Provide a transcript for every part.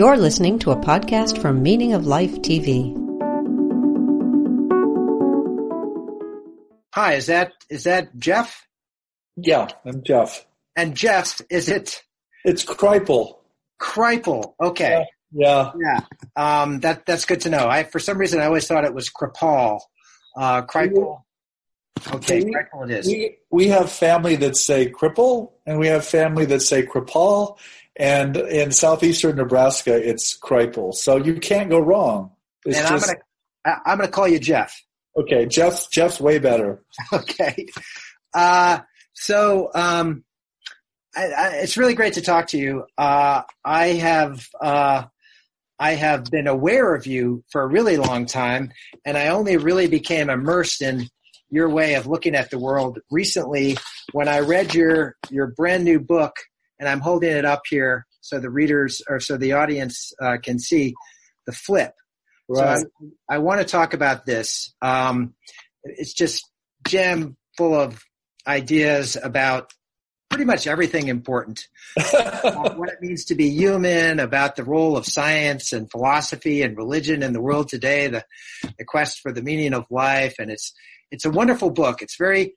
You're listening to a podcast from Meaning of Life TV. Hi, is that is that Jeff? Yeah, I'm Jeff. And Jeff, is it It's Kripal. Kripal? Okay. Yeah. Yeah. Um, that that's good to know. I for some reason I always thought it was Kripal. Uh, Kripal. Okay, We- Kripal it is. We we have family that say cripple, and we have family that say kripal, and in southeastern Nebraska, it's Kripal. So you can't go wrong. It's and just I'm gonna I'm gonna call you Jeff. okay. Jeff Jeff's way better. Okay. Uh, so um, I, I, it's really great to talk to you. Uh, I have uh, I have been aware of you for a really long time, and I only really became immersed in your way of looking at the world recently when I read your your brand new book, and I'm holding it up here so the readers or so the audience uh, can see the flip. Right. So I, I want to talk about this. Um, it's just jam full of ideas about pretty much everything important. what it means to be human, about the role of science and philosophy and religion in the world today, the, the quest for the meaning of life, and it's it's a wonderful book. It's very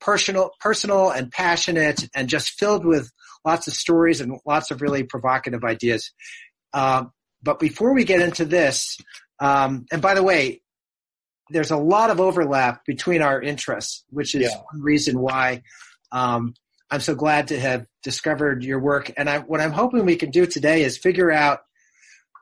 personal, personal and passionate, and just filled with lots of stories and lots of really provocative ideas. Um, but before we get into this, um, and by the way, there's a lot of overlap between our interests, which is Yeah. one reason why um, I'm so glad to have discovered your work. And I, what I'm hoping we can do today is figure out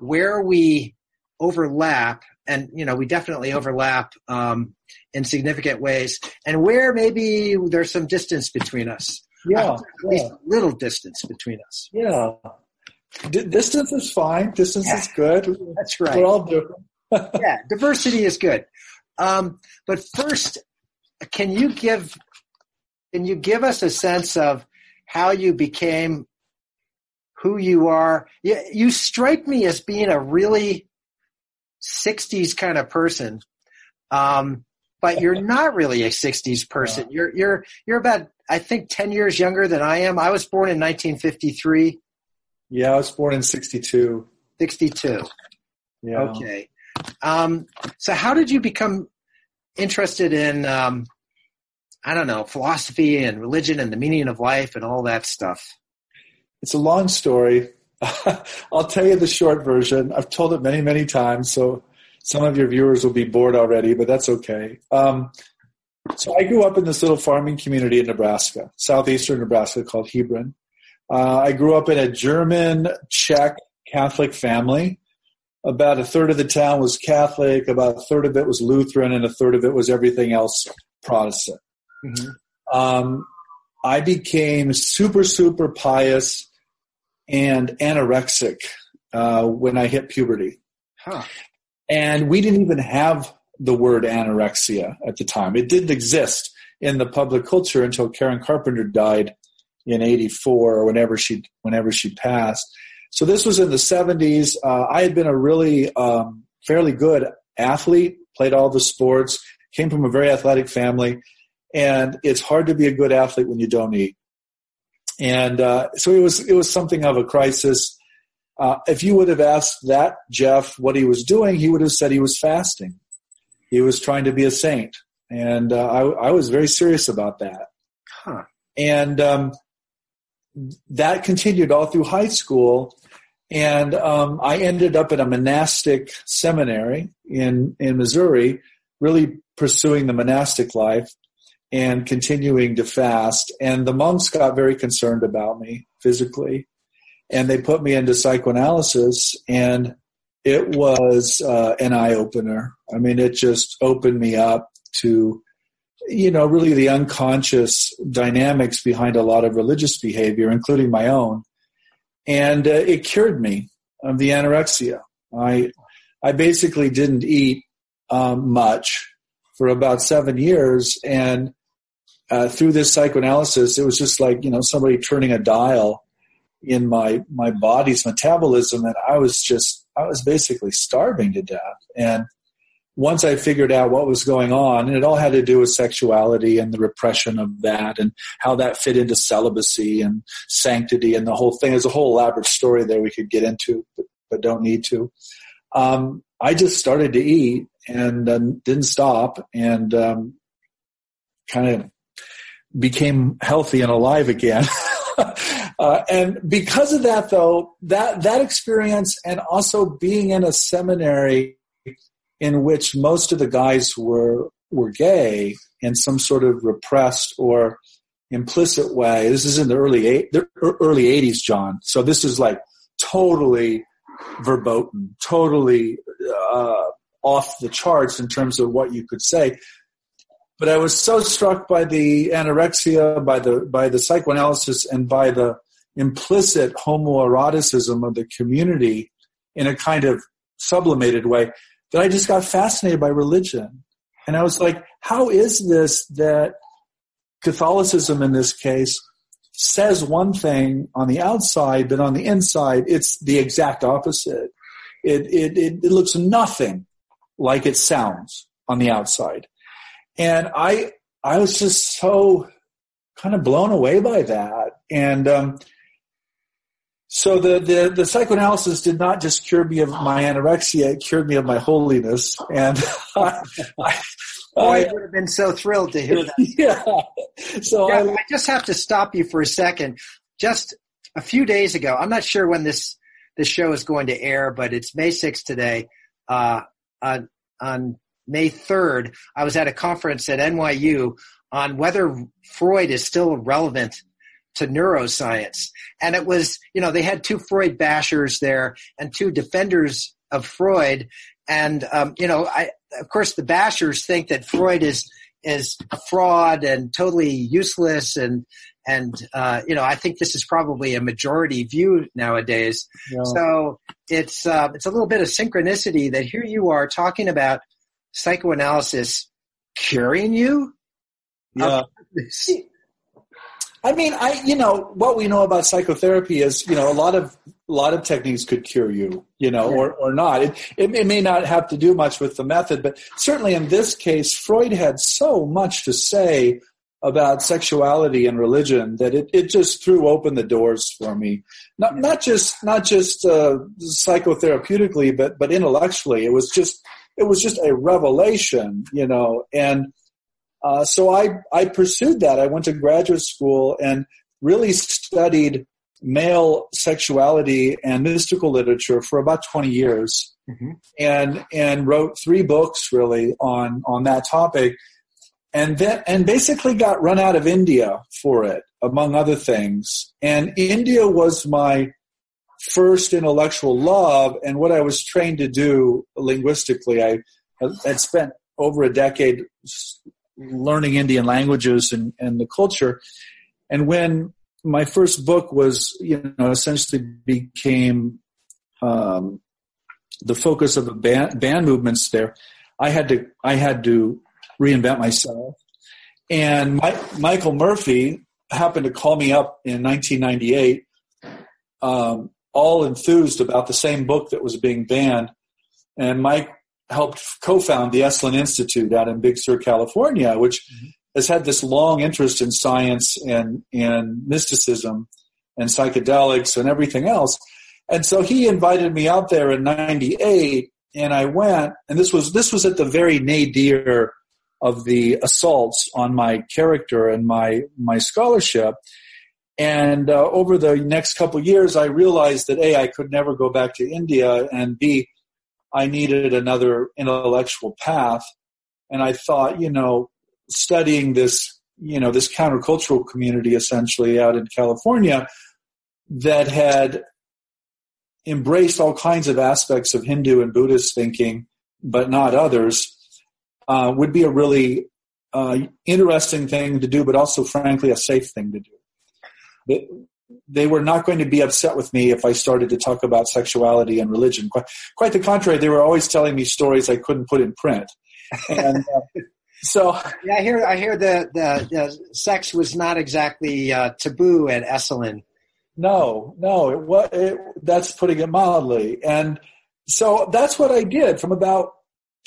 where we overlap, and you know, we definitely overlap um, in significant ways, and where maybe there's some distance between us. Yeah. at least Yeah. a little distance between us. Yeah. D- distance is fine. Distance Yeah. is good. That's right. We're all different. yeah, diversity is good. Um, but first, can you give can you give us a sense of how you became who you are? You, you strike me as being a really '60s kind of person, um, but you're not really a '60s person. You're you're you're about I think 10 years younger than I am. I was born in 1953, Yeah, I was born in '62. 62. Yeah. Okay. Um, so how did you become interested in, um, I don't know, philosophy and religion and the meaning of life and all that stuff? It's a long story. I'll tell you the short version. I've told it many, many times, so some of your viewers will be bored already, but that's okay. Um, so I grew up in this little farming community in Nebraska, southeastern Nebraska, called Hebron. Uh, I grew up in a German Czech Catholic family. About a third of the town was Catholic, about a third of it was Lutheran, and a third of it was everything else Protestant. Um, I became super, super pious and anorexic uh, when I hit puberty. Huh. And we didn't even have the word anorexia at the time. It didn't exist in the public culture until Karen Carpenter died in '84 or whenever she whenever she passed. So this was in the '70s. Uh, I had been a really um, fairly good athlete, played all the sports, came from a very athletic family, and it's hard to be a good athlete when you don't eat. And uh, so it was it was something of a crisis. Uh, if you would have asked that Jeff what he was doing, he would have said he was fasting. He was trying to be a saint, and uh, I, I was very serious about that. Huh. And um, that continued all through high school. And um, I ended up at a monastic seminary in in Missouri, really pursuing the monastic life and continuing to fast. And the monks got very concerned about me physically, and they put me into psychoanalysis, and it was uh, an eye opener. I mean, it just opened me up to, you know, really the unconscious dynamics behind a lot of religious behavior, including my own, and uh, it cured me of the anorexia. I I basically didn't eat um, much for about seven years, and uh, through this psychoanalysis, it was just like you know somebody turning a dial in my my body's metabolism, and I was just I was basically starving to death. And once I figured out what was going on, and it all had to do with sexuality and the repression of that, and how that fit into celibacy and sanctity and the whole thing. There's a whole elaborate story there we could get into. But but don't need to. Um, I just started to eat and uh, didn't stop and um, kind of became healthy and alive again. uh, and because of that, though, that that experience and also being in a seminary in which most of the guys were were gay in some sort of repressed or implicit way. This is in the early eight, the early '80s, John. So this is like totally verboten, totally uh, off the charts in terms of what you could say. But I was so struck by the anorexia, by the by the psychoanalysis, and by the implicit homoeroticism of the community in a kind of sublimated way that I just got fascinated by religion. And I was like, how is this that Catholicism in this case says one thing on the outside, but on the inside, it's the exact opposite. It, it, it, it looks nothing like it sounds on the outside. And I, I was just so kind of blown away by that. And, um, so the, the, the psychoanalysis did not just cure me of my anorexia; it cured me of my holiness. And I, I, I would have been so thrilled to hear that. Yeah. So yeah, I, I just have to stop you for a second. Just a few days ago, I'm not sure when this this show is going to air, but it's May 6th today. Uh, on on May 3rd, I was at a conference at NYU on whether Freud is still relevant to neuroscience. And it was, you know, they had two Freud bashers there and two defenders of Freud. And, um, you know, I, of course, the bashers think that Freud is, is a fraud and totally useless and, and, uh, you know, I think this is probably a majority view nowadays. Yeah. So it's, uh, it's a little bit of synchronicity that here you are talking about psychoanalysis curing you. Yeah. I mean, I you know what we know about psychotherapy is you know a lot of a lot of techniques could cure you, you know, or or not. It, it, it may not have to do much with the method, but certainly in this case, Freud had so much to say about sexuality and religion that it, it just threw open the doors for me. Not not just not just uh, psychotherapeutically, but but intellectually. It was just it was just a revelation, you know, and uh, so I, I pursued that. I went to graduate school and really studied male sexuality and mystical literature for about 20 years mm-hmm. and, and wrote three books really on, on that topic and then, and basically got run out of India for it, among other things. And India was my first intellectual love and what I was trained to do linguistically. I had spent over a decade learning Indian languages and, and the culture. And when my first book was, you know, essentially became um, the focus of the band, band movements there, I had to I had to reinvent myself. And my, Michael Murphy happened to call me up in 1998, um, all enthused about the same book that was being banned. And Mike helped co-found the Esalen Institute out in Big Sur, California, which mm-hmm. has had this long interest in science and, and mysticism and psychedelics and everything else. And so he invited me out there in 98 and I went and this was, this was at the very nadir of the assaults on my character and my, my scholarship. And uh, over the next couple years, I realized that A, I could never go back to India and B, I needed another intellectual path. And I thought, you know, studying this, you know, this countercultural community essentially out in California that had embraced all kinds of aspects of Hindu and Buddhist thinking, but not others, uh, would be a really uh, interesting thing to do, but also, frankly, a safe thing to do they were not going to be upset with me if I started to talk about sexuality and religion. Quite, quite the contrary, they were always telling me stories I couldn't put in print. And uh, so, yeah, I hear I hear that the, the, sex was not exactly uh, taboo at Esalen. No, no, it, was, it, that's putting it mildly. And so that's what I did from about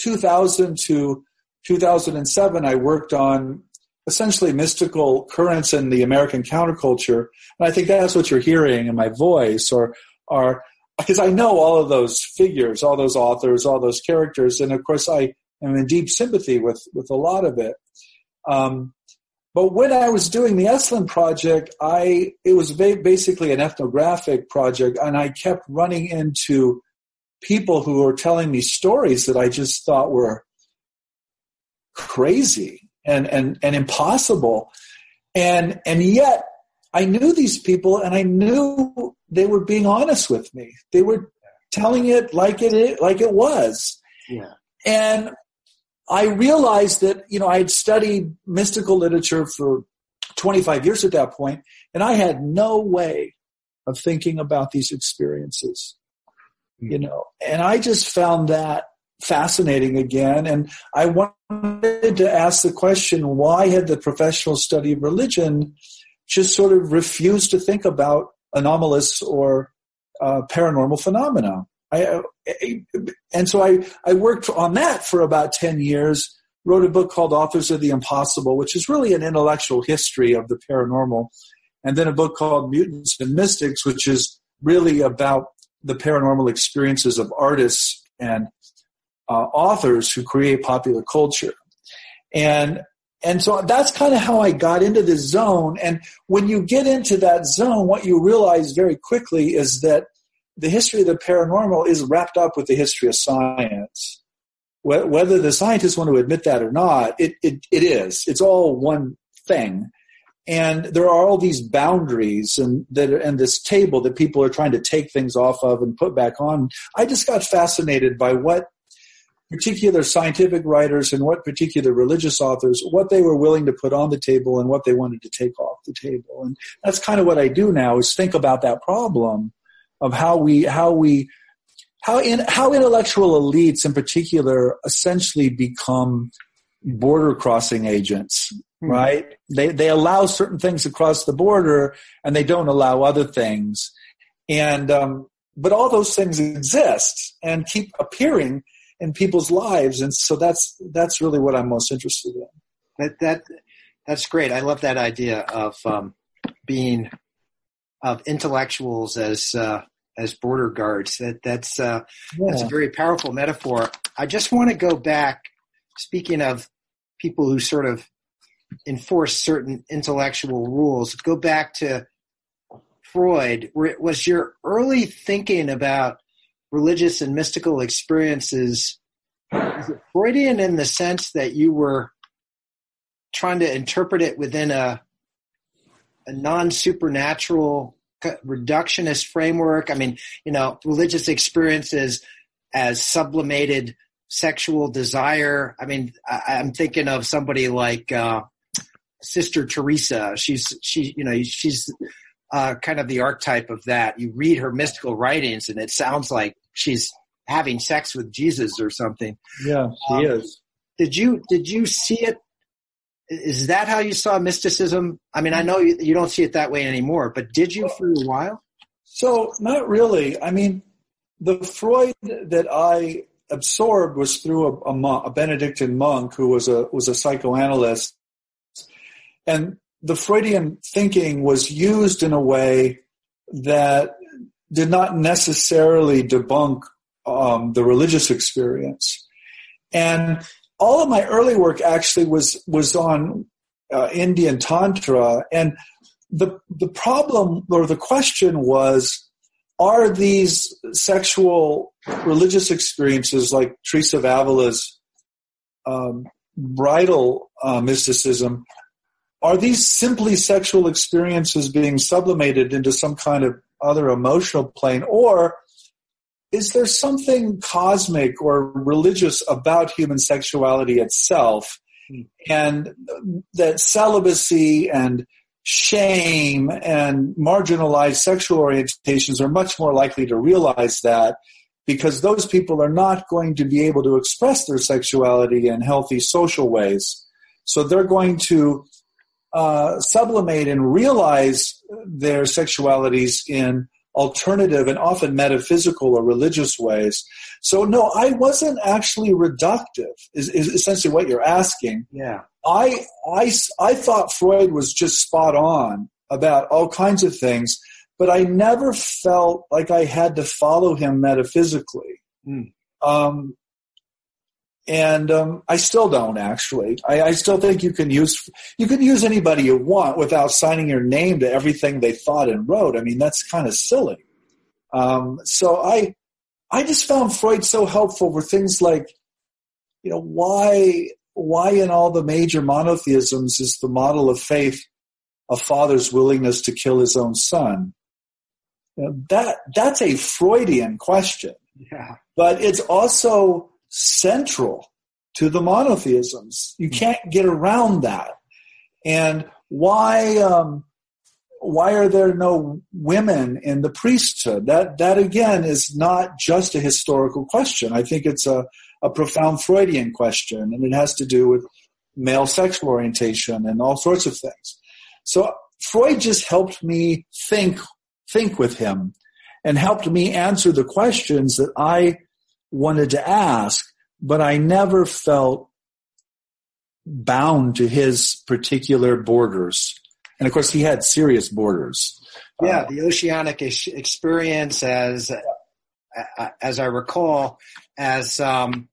2000 to 2007. I worked on essentially mystical currents in the American counterculture. And I think that's what you're hearing in my voice or are because I know all of those figures, all those authors, all those characters, and of course I am in deep sympathy with with a lot of it. Um, but when I was doing the Esalen project, I it was basically an ethnographic project, and I kept running into people who were telling me stories that I just thought were crazy and and and impossible, and and yet I knew these people, and I knew they were being honest with me. They were telling it like it like it was. Yeah. And I realized that, you know, I had studied mystical literature for 25 years at that point, and I had no way of thinking about these experiences, mm-hmm. you know, and I just found that fascinating again. And I wanted to ask the question, why had the professional study of religion just sort of refused to think about anomalous or uh, paranormal phenomena? I, I, and so I, I worked on that for about 10 years, wrote a book called Authors of the Impossible, which is really an intellectual history of the paranormal, and then a book called Mutants and Mystics, which is really about the paranormal experiences of artists and uh, authors who create popular culture. And and so that's kind of how I got into this zone. And when you get into that zone, what you realize very quickly is that the history of the paranormal is wrapped up with the history of science. Whether the scientists want to admit that or not, it, it, it is. It's all one thing. And there are all these boundaries and that and this table that people are trying to take things off of and put back on. I just got fascinated by what particular scientific writers and what particular religious authors, what they were willing to put on the table and what they wanted to take off the table. And that's kind of what I do now is think about that problem of how we how we how in how intellectual elites in particular essentially become border crossing agents mm-hmm. right they they allow certain things across the border and they don't allow other things and um, but all those things exist and keep appearing in people's lives and so that's that's really what i'm most interested in that that that's great i love that idea of um, being of intellectuals as uh, as border guards. That that's uh, yeah. that's a very powerful metaphor. I just want to go back. Speaking of people who sort of enforce certain intellectual rules, go back to Freud. Was your early thinking about religious and mystical experiences is it Freudian in the sense that you were trying to interpret it within a a non supernatural reductionist framework. I mean, you know, religious experiences as sublimated sexual desire. I mean, I, am thinking of somebody like uh, Sister Teresa. She's she, you know, she's uh, kind of the archetype of that. You read her mystical writings, and it sounds like she's having sex with Jesus or something. Yeah, she um, is. Did you did you see it is that how you saw mysticism? I mean, I know you, you don't see it that way anymore, but did you for a while? So, not really. I mean, the Freud that I absorbed was through a, a, a Benedictine monk who was a was a psychoanalyst, and the Freudian thinking was used in a way that did not necessarily debunk um, the religious experience. And all of my early work actually was was on uh, Indian tantra, and the the problem or the question was: Are these sexual religious experiences like Teresa of Avila's um, bridal uh, mysticism? Are these simply sexual experiences being sublimated into some kind of other emotional plane, or is there something cosmic or religious about human sexuality itself? And that celibacy and shame and marginalized sexual orientations are much more likely to realize that because those people are not going to be able to express their sexuality in healthy social ways. So they're going to uh, sublimate and realize their sexualities in alternative and often metaphysical or religious ways. So no, I wasn't actually reductive. Is, is essentially what you're asking. Yeah. I I I thought Freud was just spot on about all kinds of things, but I never felt like I had to follow him metaphysically. Mm. Um, and um, I still don't actually. I, I, still think you can use you can use anybody you want without signing your name to everything they thought and wrote. I mean, that's kind of silly. Um, so I I just found Freud so helpful for things like, you know, why why in all the major monotheisms is the model of faith a father's willingness to kill his own son? You know, that that's a Freudian question. Yeah. But it's also central to the monotheisms. You can't get around that. And why um, why are there no women in the priesthood? That that again is not just a historical question. I think it's a, a profound Freudian question, and it has to do with male sexual orientation and all sorts of things. So Freud just helped me think think with him and helped me answer the questions that I wanted to ask, but I never felt bound to his particular borders. And of course, he had serious borders. Yeah, the oceanic experience, as as I recall, as um,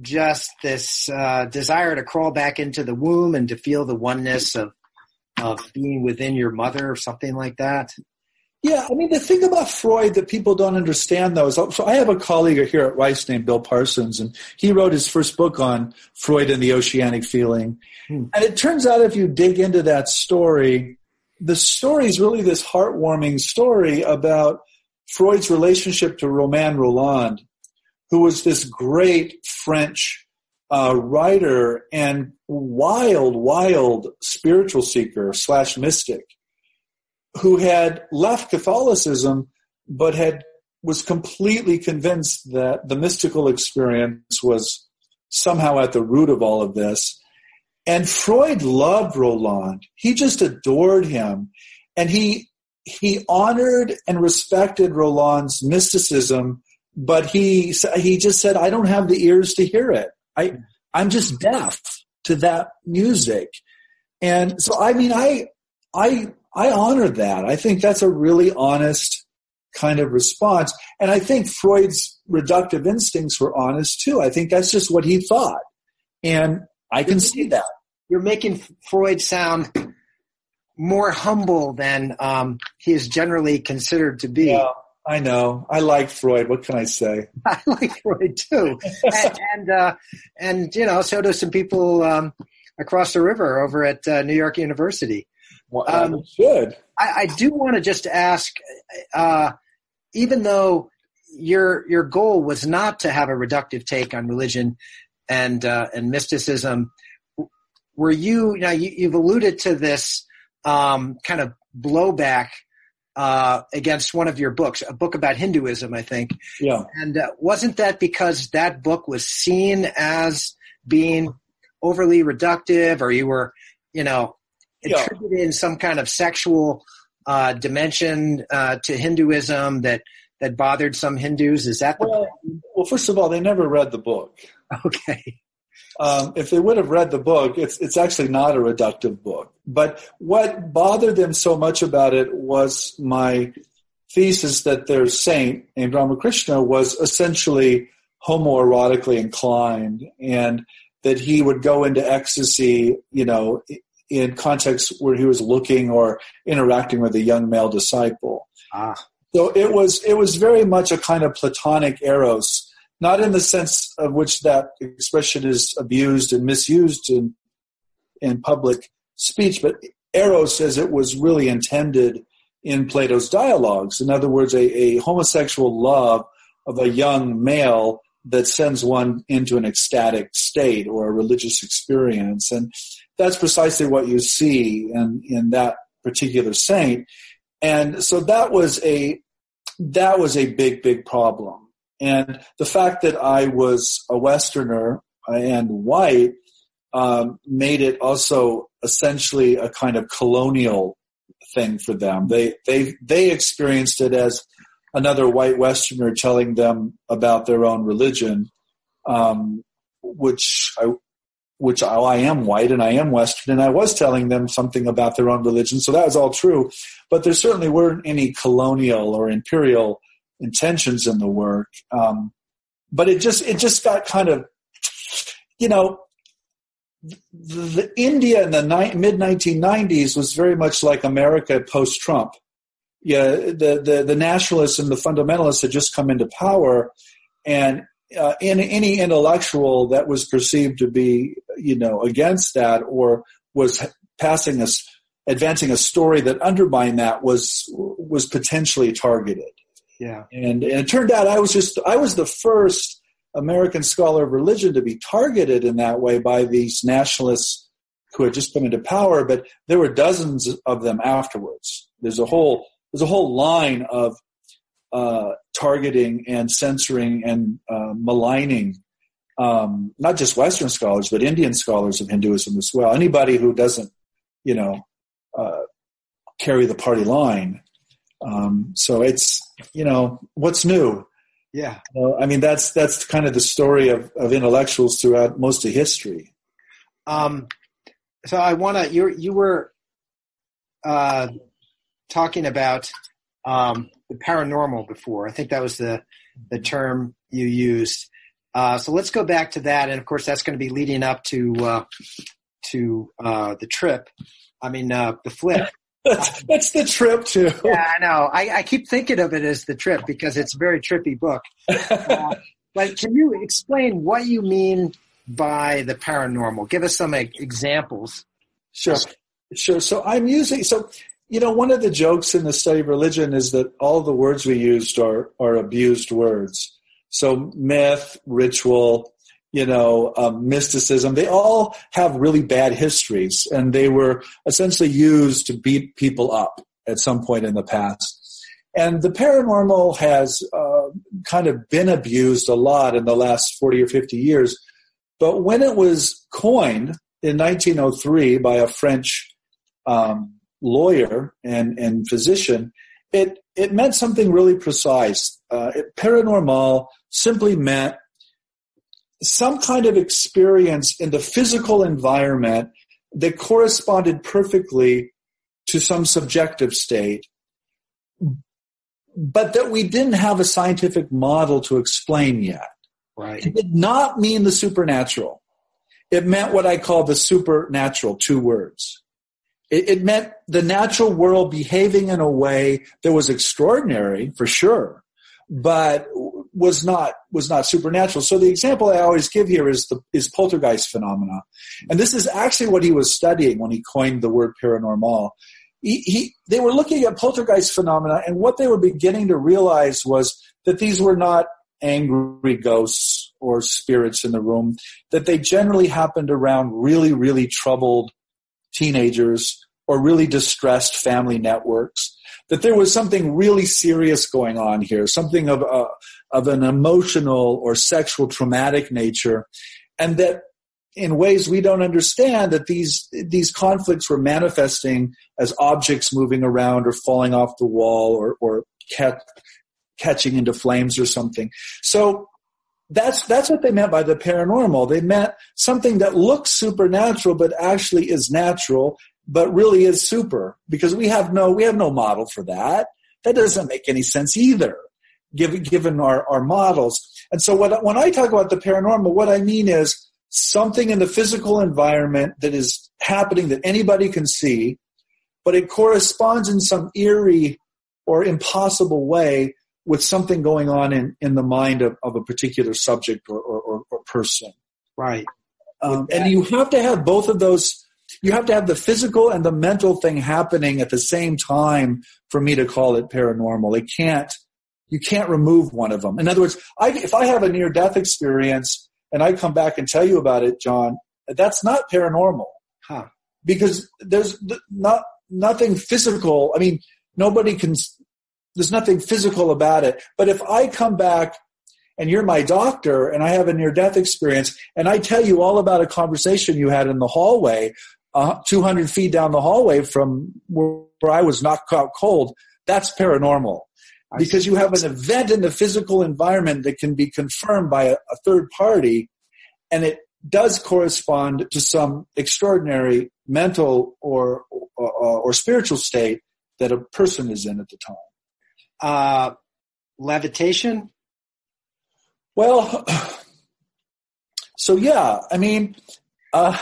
just this uh, desire to crawl back into the womb and to feel the oneness of of being within your mother, or something like that. Yeah, I mean, the thing about Freud that people don't understand, though, is so I have a colleague here at Rice named Bill Parsons, and he wrote his first book on Freud and the oceanic feeling. Hmm. And it turns out if you dig into that story, the story is really this heartwarming story about Freud's relationship to Romain Rolland, who was this great French uh, writer and wild, wild spiritual seeker slash mystic who had left Catholicism but had was completely convinced that the mystical experience was somehow at the root of all of this. And Freud loved Rolland. He just adored him. And he he honored and respected Rolland's mysticism, but he he just said, I don't have the ears to hear it. I I'm just deaf to that music. And so I mean I I I honor that. I think that's a really honest kind of response. And I think Freud's reductive instincts were honest too. I think that's just what he thought. And I can see that. You're making Freud sound more humble than um, he is generally considered to be. Yeah, I know. I like Freud. What can I say? I like Freud too, and and, uh, and, you know, so do some people um, across the river over at uh, New York University. Well, um, should. I, I, do want to just ask, uh, even though your your goal was not to have a reductive take on religion and uh, and mysticism, were you? You know, you, have alluded to this um, kind of blowback uh, against one of your books, a book about Hinduism, I think. Yeah. And uh, wasn't that because that book was seen as being overly reductive, or you were, you know, attributing yeah. some kind of sexual uh, dimension uh, to Hinduism that that bothered some Hindus? Is that the well, well, first of all, they never read the book. Okay. Um, if they would have read the book, it's it's actually not a reductive book. But what bothered them so much about it was my thesis that their saint named Ramakrishna was essentially homoerotically inclined, and that he would go into ecstasy, you know, in contexts where he was looking or interacting with a young male disciple. Ah. So it was it was very much a kind of platonic eros, not in the sense of which that expression is abused and misused in in public speech, but eros as it was really intended in Plato's dialogues. In other words, a, a homosexual love of a young male that sends one into an ecstatic state or a religious experience. And that's precisely what you see in, in that particular saint. And so that was a, that was a big, big problem. And the fact that I was a Westerner and white um, made it also essentially a kind of colonial thing for them. They they they experienced it as another white Westerner telling them about their own religion, um, which I which I, I am white and I am Western, and I was telling them something about their own religion, so that was all true. But there certainly weren't any colonial or imperial intentions in the work. Um, but it just it just got kind of, you know, the, the India in the ni- mid 1990s was very much like America post Trump. Yeah, the, the the nationalists and the fundamentalists had just come into power, and uh, in, any intellectual that was perceived to be, you know, against that or was passing us, advancing a story that undermined that was was potentially targeted. Yeah, and, and it turned out I was just I was the first American scholar of religion to be targeted in that way by these nationalists who had just come into power, but there were dozens of them afterwards. There's a whole there's a whole line of uh, targeting and censoring and uh, maligning um, not just Western scholars, but Indian scholars of Hinduism as well. Anybody who doesn't, you know, uh, carry the party line. Um, so it's, you know, what's new? Yeah. I mean, that's that's kind of the story of, of intellectuals throughout most of history. Um, so I want to you you were uh, talking about um, the paranormal before. I think that was the the term you used. Uh, so let's go back to that, and of course that's going to be leading up to uh, to uh, the trip. I mean uh, the flip. that's, that's the trip too. Yeah, I know. I, I, keep thinking of it as the trip because it's a very trippy book. But can you explain what you mean by the paranormal? Give us some examples. Sure. Sure. So I'm using so you know, one of the jokes in the study of religion is that all the words we used are, are abused words. So myth, ritual, you know, um, mysticism, they all have really bad histories and they were essentially used to beat people up at some point in the past. And the paranormal has uh, kind of been abused a lot in the last 40 or 50 years. But when it was coined in 1903 by a French um, lawyer and, and physician, it, it meant something really precise. Uh, it, paranormal simply meant some kind of experience in the physical environment that corresponded perfectly to some subjective state, but that we didn't have a scientific model to explain yet. Right. It did not mean the supernatural. It meant what I call the supernatural, two words. It, it meant the natural world behaving in a way that was extraordinary for sure, but was not was not supernatural. So the example I always give here is the is poltergeist phenomena, and this is actually what he was studying when he coined the word paranormal. He, he, they were looking at poltergeist phenomena, and what they were beginning to realize was that these were not angry ghosts or spirits in the room; that they generally happened around really, really troubled teenagers or really distressed family networks. That there was something really serious going on here, something of a, of an emotional or sexual traumatic nature, and that in ways we don't understand that these these conflicts were manifesting as objects moving around or falling off the wall or or cat, catching into flames or something. So that's that's what they meant by the paranormal. They meant something that looks supernatural but actually is natural, but really is super because we have no we have no model for that. That doesn't make any sense either, given given our, our models. And so what, when I talk about the paranormal, what I mean is something in the physical environment that is happening that anybody can see, but it corresponds in some eerie or impossible way with something going on in, in the mind of, of a particular subject or, or, or person. Right. Um, and you have to have both of those. You have to have the physical and the mental thing happening at the same time for me to call it paranormal. It can't. You can't remove one of them. In other words, I, if I have a near death experience and I come back and tell you about it, John, that's not paranormal. Huh. Because there's not nothing physical. I mean, nobody can there's nothing physical about it. But if I come back and you're my doctor and I have a near death experience and I tell you all about a conversation you had in the hallway, uh, 200 feet down the hallway from where, I was knocked out cold, that's paranormal. Because you have an event in the physical environment that can be confirmed by a, a third party and it does correspond to some extraordinary mental or, or, or spiritual state that a person is in at the time. Uh, levitation? Well, so yeah, I mean, uh,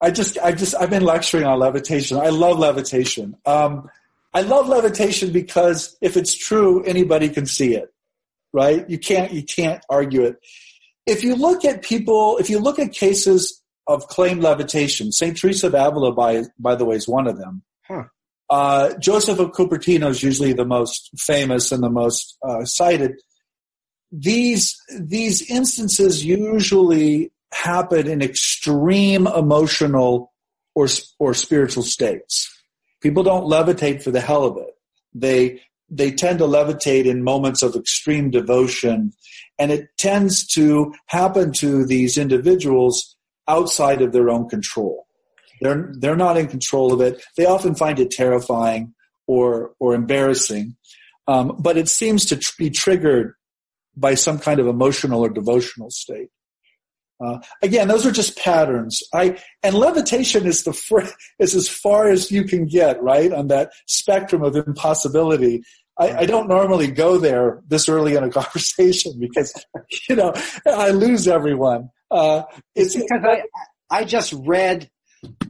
I just, I just, I've been lecturing on levitation. I love levitation. Um, I love levitation because if it's true, anybody can see it, right? You can't, you can't argue it. If you look at people, if you look at cases of claimed levitation, St. Teresa of Avila, by, by the way, is one of them. Huh. Uh, Joseph of Cupertino is usually the most famous and the most uh, cited. These these instances usually happen in extreme emotional or or spiritual states. People don't levitate for the hell of it. They they tend to levitate in moments of extreme devotion, and it tends to happen to these individuals outside of their own control. They're they're not in control of it. They often find it terrifying or or embarrassing, um, but it seems to tr- be triggered by some kind of emotional or devotional state. Uh, again, those are just patterns. I and levitation is the fr- is as far as you can get, right, on that spectrum of impossibility. I, I, don't normally go there this early in a conversation because you know I lose everyone. Uh, it's, it's because I I just read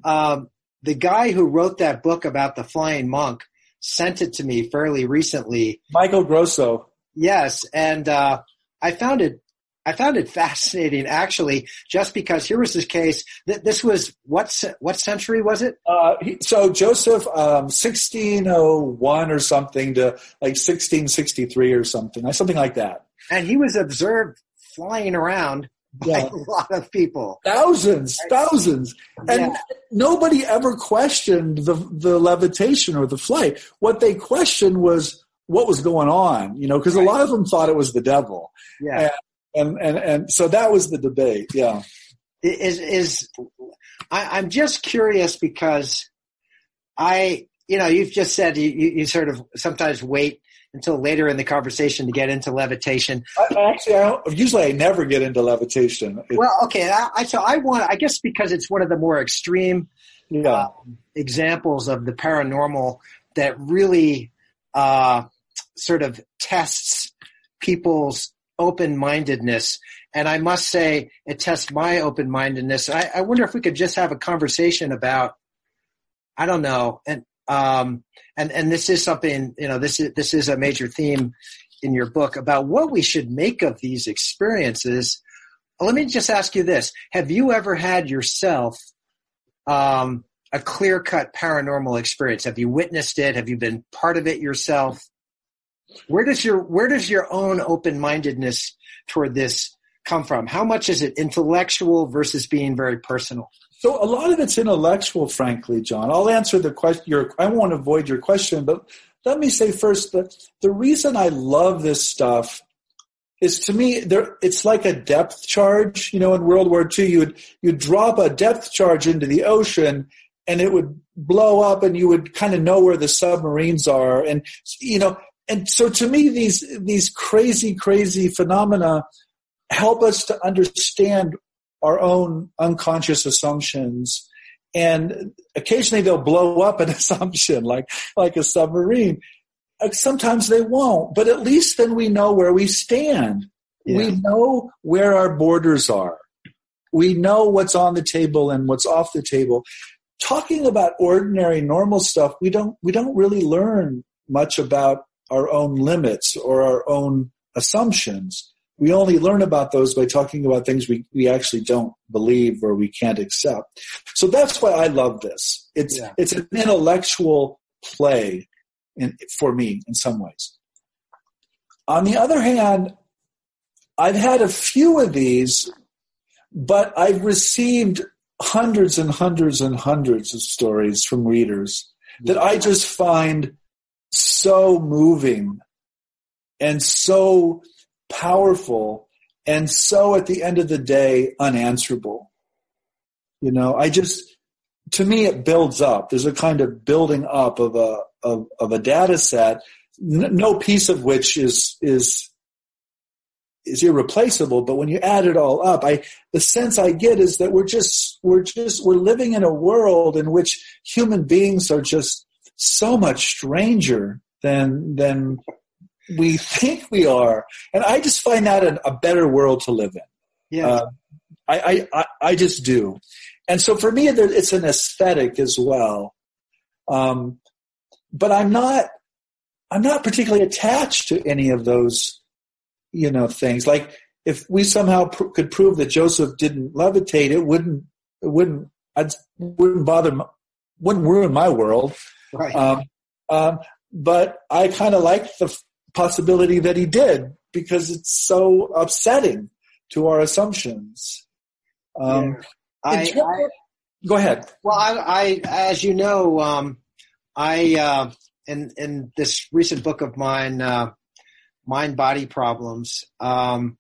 um, the guy who wrote that book about the flying monk sent it to me fairly recently. Michael Grosso. Yes, and uh, I found it. I found it fascinating, actually, just because here was this case. This was what what century was it? Uh, he, so Joseph, um, sixteen oh one or something to like sixteen sixty three or something, something like that. And he was observed flying around yeah. a lot of people. Thousands, thousands. And yeah. nobody ever questioned the, the levitation or the flight. What they questioned was what was going on, you know, because right. a lot of them thought it was the devil. Yeah. And, and, and, and so that was the debate. Yeah. Is, is, I, I'm just curious because I, you know, you've just said you, you sort of sometimes wait until later in the conversation to get into levitation. I, actually, I usually I never get into levitation. It, well, okay. I, I, so I want, I guess, because it's one of the more extreme yeah. uh, examples of the paranormal that really uh, sort of tests people's open-mindedness. And I must say, it tests my open-mindedness. I, I wonder if we could just have a conversation about, I don't know, and um, and and this is something you know this is this is a major theme in your book about what we should make of these experiences. Let me just ask you this: Have you ever had yourself um, a clear cut paranormal experience? Have you witnessed it? Have you been part of it yourself? Where does your where does your own open mindedness toward this come from? How much is it intellectual versus being very personal? So a lot of it's intellectual, frankly, John. I'll answer the question. Your, I won't avoid your question, but let me say first that the reason I love this stuff is to me there it's like a depth charge. You know, in World War II, you would you drop a depth charge into the ocean, and it would blow up, and you would kind of know where the submarines are, and you know. And so, to me, these these crazy, crazy phenomena help us to understand our own unconscious assumptions and occasionally they'll blow up an assumption like like a submarine. Uh, sometimes they won't but at least then we know where we stand. Yeah. we know where our borders are. We know what's on the table and what's off the table. Talking about ordinary normal stuff we don't we don't really learn much about our own limits or our own assumptions we only learn about those by talking about things we, we actually don't believe or we can't accept. So that's why I love this. It's yeah. it's an intellectual play in, for me in some ways. On the other hand, I've had a few of these, but I've received hundreds and hundreds and hundreds of stories from readers that I just find so moving and so powerful and so at the end of the day unanswerable. You know, I just to me it builds up. There's a kind of building up of a of, of a data set, no piece of which is is is irreplaceable. But when you add it all up, I the sense I get is that we're just we're just we're living in a world in which human beings are just so much stranger than than we think we are, and I just find that a, a better world to live in. Yeah, uh, I, I I just do, and so for me, it's an aesthetic as well. Um, but I'm not I'm not particularly attached to any of those, you know, things. Like if we somehow pr- could prove that Joseph didn't levitate, it wouldn't it wouldn't I wouldn't bother wouldn't ruin my world. Right. Um, um, but I kind of like the possibility that he did because it's so upsetting to our assumptions. Um, yeah. I, I, go ahead. Well, I, I as you know, um, I uh, in in this recent book of mine, uh, Mind Body Problems, um,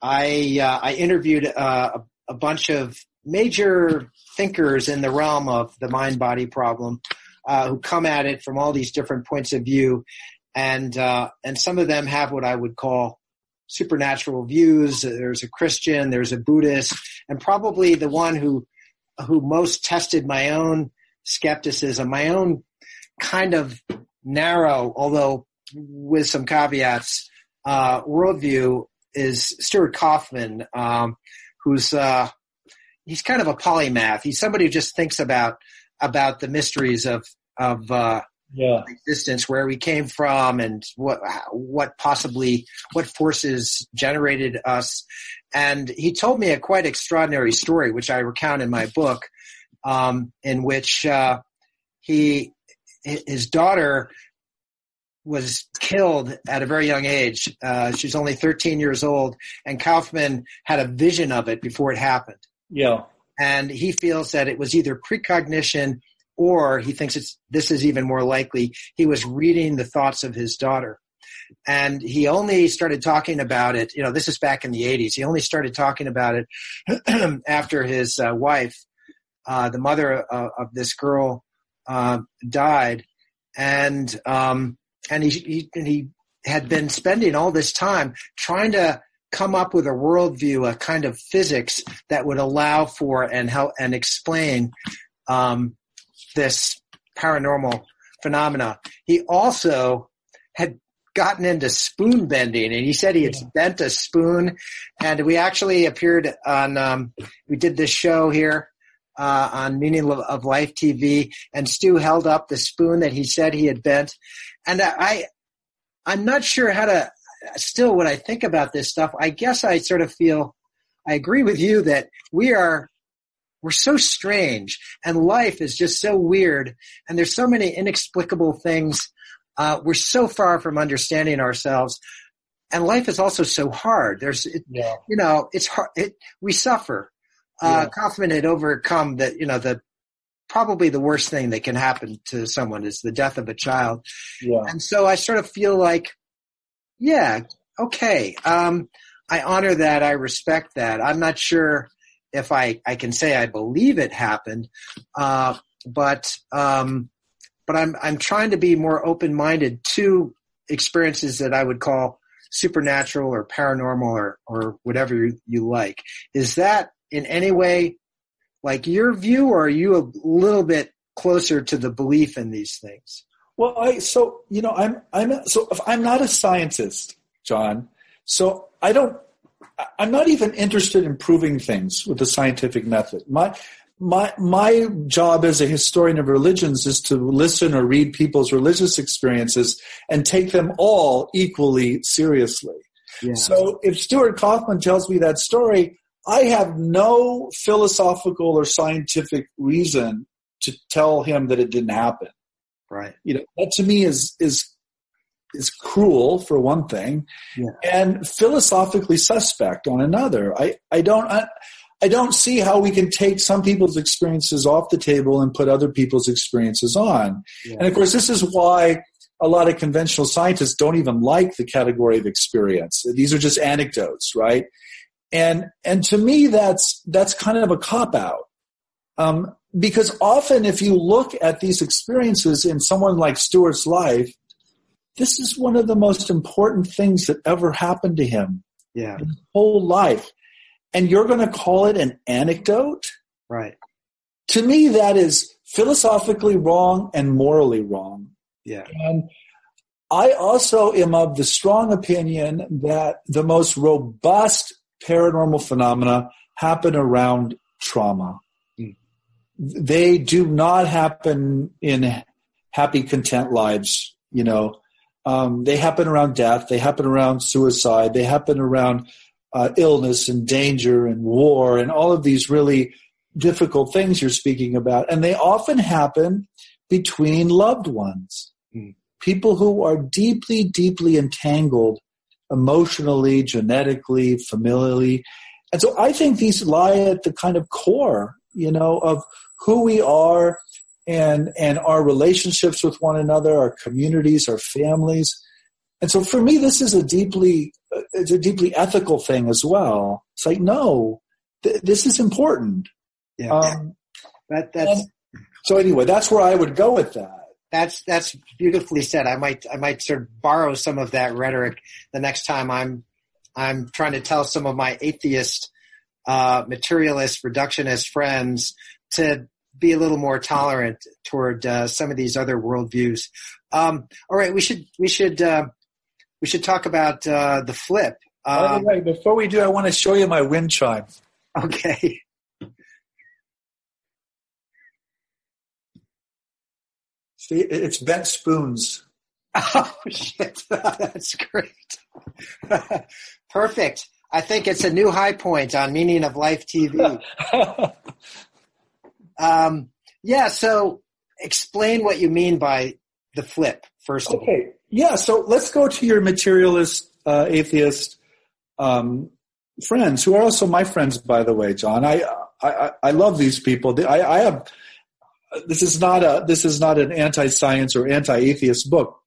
I uh, I interviewed uh, a, a, bunch of major thinkers in the realm of the mind body problem uh, who come at it from all these different points of view, and uh, and some of them have what I would call supernatural views. There's a Christian, there's a Buddhist, and probably the one who who most tested my own skepticism, my own kind of narrow, although with some caveats, uh, worldview is Stuart Kauffman, um, who's uh, he's kind of a polymath. He's somebody who just thinks about about the mysteries of of uh, yeah. existence, where we came from, and what what possibly what forces generated us. And he told me a quite extraordinary story, which I recount in my book, um, in which uh, he his daughter was killed at a very young age. Uh, she's only 13 years old, and Kauffman had a vision of it before it happened. Yeah. And he feels that it was either precognition or he thinks it's this is even more likely he was reading the thoughts of his daughter. And he only started talking about it, you know, this is back in the 80s. He only started talking about it after his uh, wife, uh, the mother of, of this girl, uh, died, and um, and he, he he had been spending all this time trying to come up with a worldview, a kind of physics that would allow for and help and explain um, this paranormal phenomena. He also had gotten into spoon bending and he said he had bent a spoon and we actually appeared on um, we did this show here uh, on Meaning of Life TV, and Stu held up the spoon that he said he had bent, and I, I'm not sure how to. Still, when I think about this stuff, I guess I sort of feel I agree with you that we are we're so strange, and life is just so weird, and there's so many inexplicable things. Uh, we're so far from understanding ourselves and life is also so hard. There's, it, yeah. you know, it's hard. It, we suffer uh, yeah. Kauffman had overcome that, you know, the probably the worst thing that can happen to someone is the death of a child. Yeah. And so I sort of feel like, yeah, okay. Um, I honor that. I respect that. I'm not sure if I, I can say I believe it happened. Uh, but, um, but I'm, I'm trying to be more open-minded to experiences that I would call supernatural or paranormal or, or whatever you, you like. Is that in any way like your view, or are you a little bit closer to the belief in these things? Well, I so you know I'm I'm so if I'm not a scientist, John. So I don't. I'm not even interested in proving things with the scientific method. My my my job as a historian of religions is to listen or read people's religious experiences and take them all equally seriously. Yeah. So if Stuart Kauffman tells me that story, I have no philosophical or scientific reason to tell him that it didn't happen. Right. You know, that to me is is is cruel for one thing, yeah. and philosophically suspect on another. I I don't. I, I don't see how we can take some people's experiences off the table and put other people's experiences on. Yeah. And of course, this is why a lot of conventional scientists don't even like the category of experience. These are just anecdotes, right? and and to me that's that's kind of a cop out um, because often if you look at these experiences in someone like Stuart's life, this is one of the most important things that ever happened to him. Yeah. his whole life. And you're going to call it an anecdote? Right. To me, that is philosophically wrong and morally wrong. Yeah. And I also am of the strong opinion that the most robust paranormal phenomena happen around trauma. Mm. They do not happen in happy, content lives. You know, um, they happen around death. They happen around suicide. They happen around uh, illness and danger and war and all of these really difficult things you're speaking about. And they often happen between loved ones, Mm. people who are deeply, deeply entangled emotionally, genetically, familially. And so I think these lie at the kind of core, you know, of who we are and and our relationships with one another, our communities, our families. And so for me, this is a deeply it's a deeply ethical thing as well. It's like no, th- this is important. Yeah. Um, that that's so anyway, that's where I would go with that. that's that's beautifully said. I might I might sort of borrow some of that rhetoric the next time I'm I'm trying to tell some of my atheist, uh, materialist, reductionist friends to be a little more tolerant toward uh, some of these other worldviews. Um, all right, we should we should uh, we should talk about uh, the flip. By Um, the way, before we do, I want to show you my wind chime. okay. See, it's bent spoons. Oh shit! That's great. Perfect. I think it's a new high point on Meaning of Life TV. Um, yeah. So, explain what you mean by the flip first of all. Okay, yeah. So let's go to your materialist, uh, atheist um, friends, who are also my friends, by the way, John. I I, I- I love these people. I, I have. This is not a. This is not an anti-science or anti-atheist book.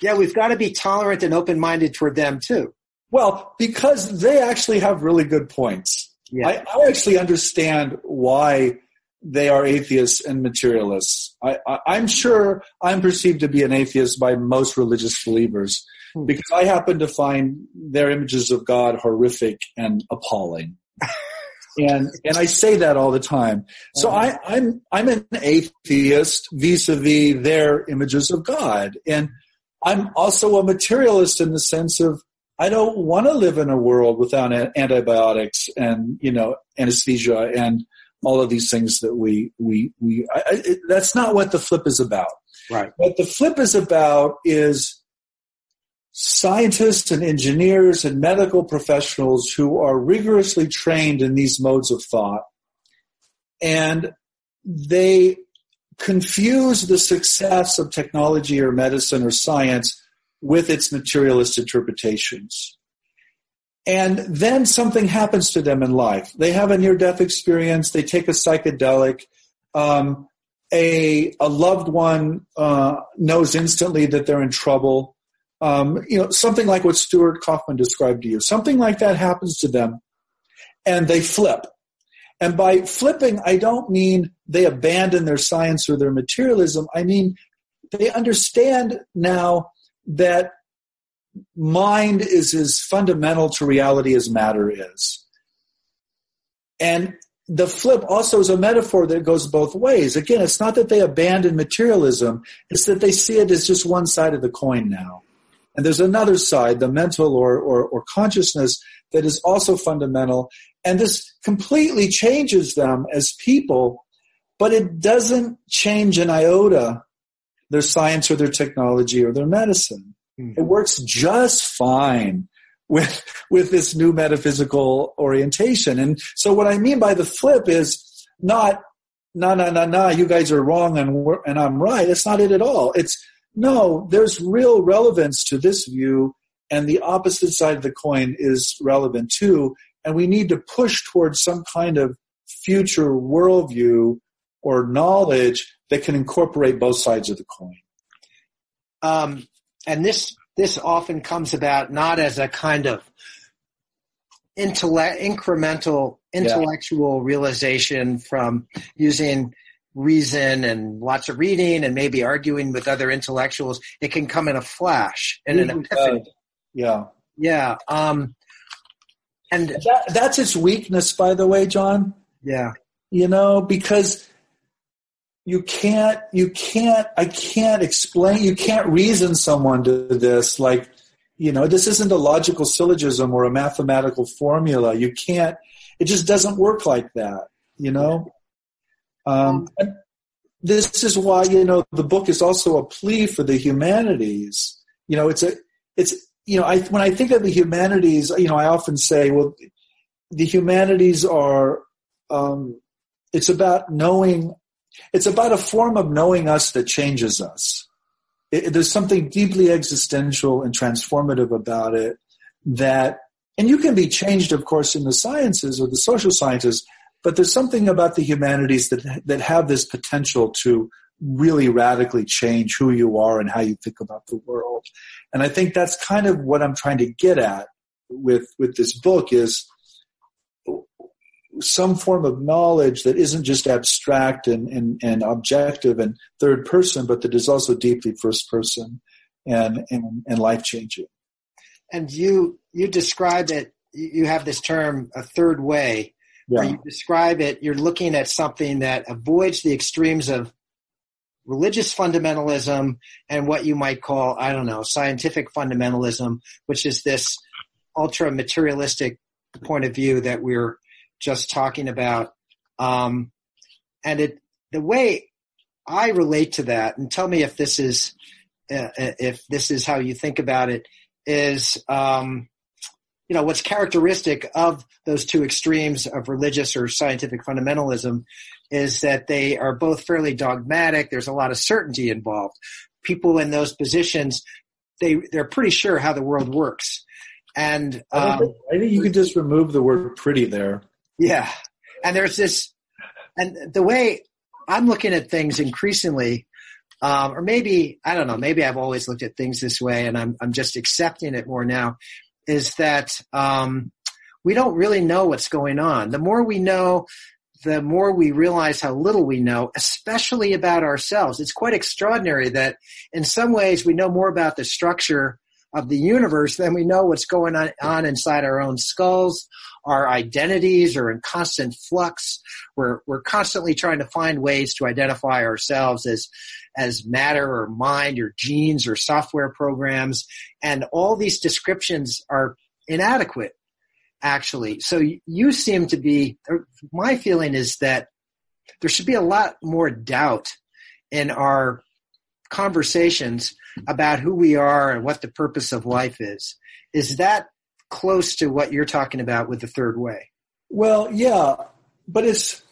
Yeah, we've got to be tolerant and open-minded toward them too. Well, because they actually have really good points. Yeah. I, I actually understand why they are atheists and materialists. I, I, I'm sure I'm perceived to be an atheist by most religious believers Hmm. because I happen to find their images of God horrific and appalling. and and I say that all the time. So I, I'm I'm an atheist vis-a-vis their images of God, and I'm also a materialist in the sense of I don't want to live in a world without antibiotics and you know anesthesia and all of these things that we we we. I, I, it, that's not what the flip is about. Right. What the flip is about is scientists and engineers and medical professionals who are rigorously trained in these modes of thought, and they confuse the success of technology or medicine or science with its materialist interpretations. And then something happens to them in life. They have a near death experience, they take a psychedelic, um, a, a loved one uh, knows instantly that they're in trouble. Um, you know, something like what Stuart Kauffman described to you. Something like that happens to them, and they flip. And by flipping, I don't mean they abandon their science or their materialism. I mean they understand now that mind is as fundamental to reality as matter is. And the flip also is a metaphor that goes both ways. Again, it's not that they abandon materialism, it's that they see it as just one side of the coin now. And there's another side, the mental or, or, or consciousness, that is also fundamental. And this completely changes them as people, but it doesn't change an iota their science or their technology or their medicine. Hmm. It works just fine with with this new metaphysical orientation. And so what I mean by the flip is not no no no no you guys are wrong and and I'm right. It's not it at all. It's no, there's real relevance to this view and the opposite side of the coin is relevant too. And we need to push towards some kind of future worldview or knowledge that can incorporate both sides of the coin. Um, and this this often comes about not as a kind of intellect incremental intellectual realization from using reason and lots of reading and maybe arguing with other intellectuals. It can come in a flash and an epiphany. Yeah. Yeah. Um, And that, that's its weakness, by the way, John. Yeah. You know, because you can't, you can't, I can't explain, you can't reason someone to this like, you know, this isn't a logical syllogism or a mathematical formula. You can't, it just doesn't work like that, you know? Um, this is why, you know, the book is also a plea for the humanities. You know, it's a, it's, you know, I, when I think of the humanities, you know, I often say, well, the humanities are, um, it's about knowing, it's about a form of knowing us that changes us. It, there's something deeply existential and transformative about it that, and you can be changed, of course, in the sciences or the social sciences, but there's something about the humanities that, that have this potential to really radically change who you are and how you think about the world. And I think that's kind of what I'm trying to get at with, with this book is some form of knowledge that isn't just abstract and, and, and objective and third person, but that is also deeply first person and, and, and life changing. And you, you describe it, you have this term, a third way, yeah. where you describe it, you're looking at something that avoids the extremes of religious fundamentalism and what you might call, I don't know, scientific fundamentalism, which is this ultra materialistic point of view that we're just talking about. Um, and it, the way I relate to that, and tell me if this is, uh, if this is how you think about it, is, um, you know, what's characteristic of those two extremes of religious or scientific fundamentalism is that they are both fairly dogmatic. There's a lot of certainty involved. People in those positions, they they're pretty sure how the world works. And um, I, think, you could just remove the word "pretty" there. Yeah, and there's this, and the way I'm looking at things increasingly, um, or maybe I don't know, maybe I've always looked at things this way, and I'm I'm just accepting it more now. Is that um, we don't really know what's going on. The more we know, the more we realize how little we know, especially about ourselves. It's quite extraordinary that in some ways we know more about the structure of the universe than we know what's going on, on inside our own skulls. Our identities are in constant flux. We're, we're constantly trying to find ways to identify ourselves as, as matter or mind or genes or software programs. And all these descriptions are inadequate actually. So you seem to be, my feeling is that there should be a lot more doubt in our conversations about who we are and what the purpose of life is. Is that close to what you're talking about with the third way? Well, yeah, but it's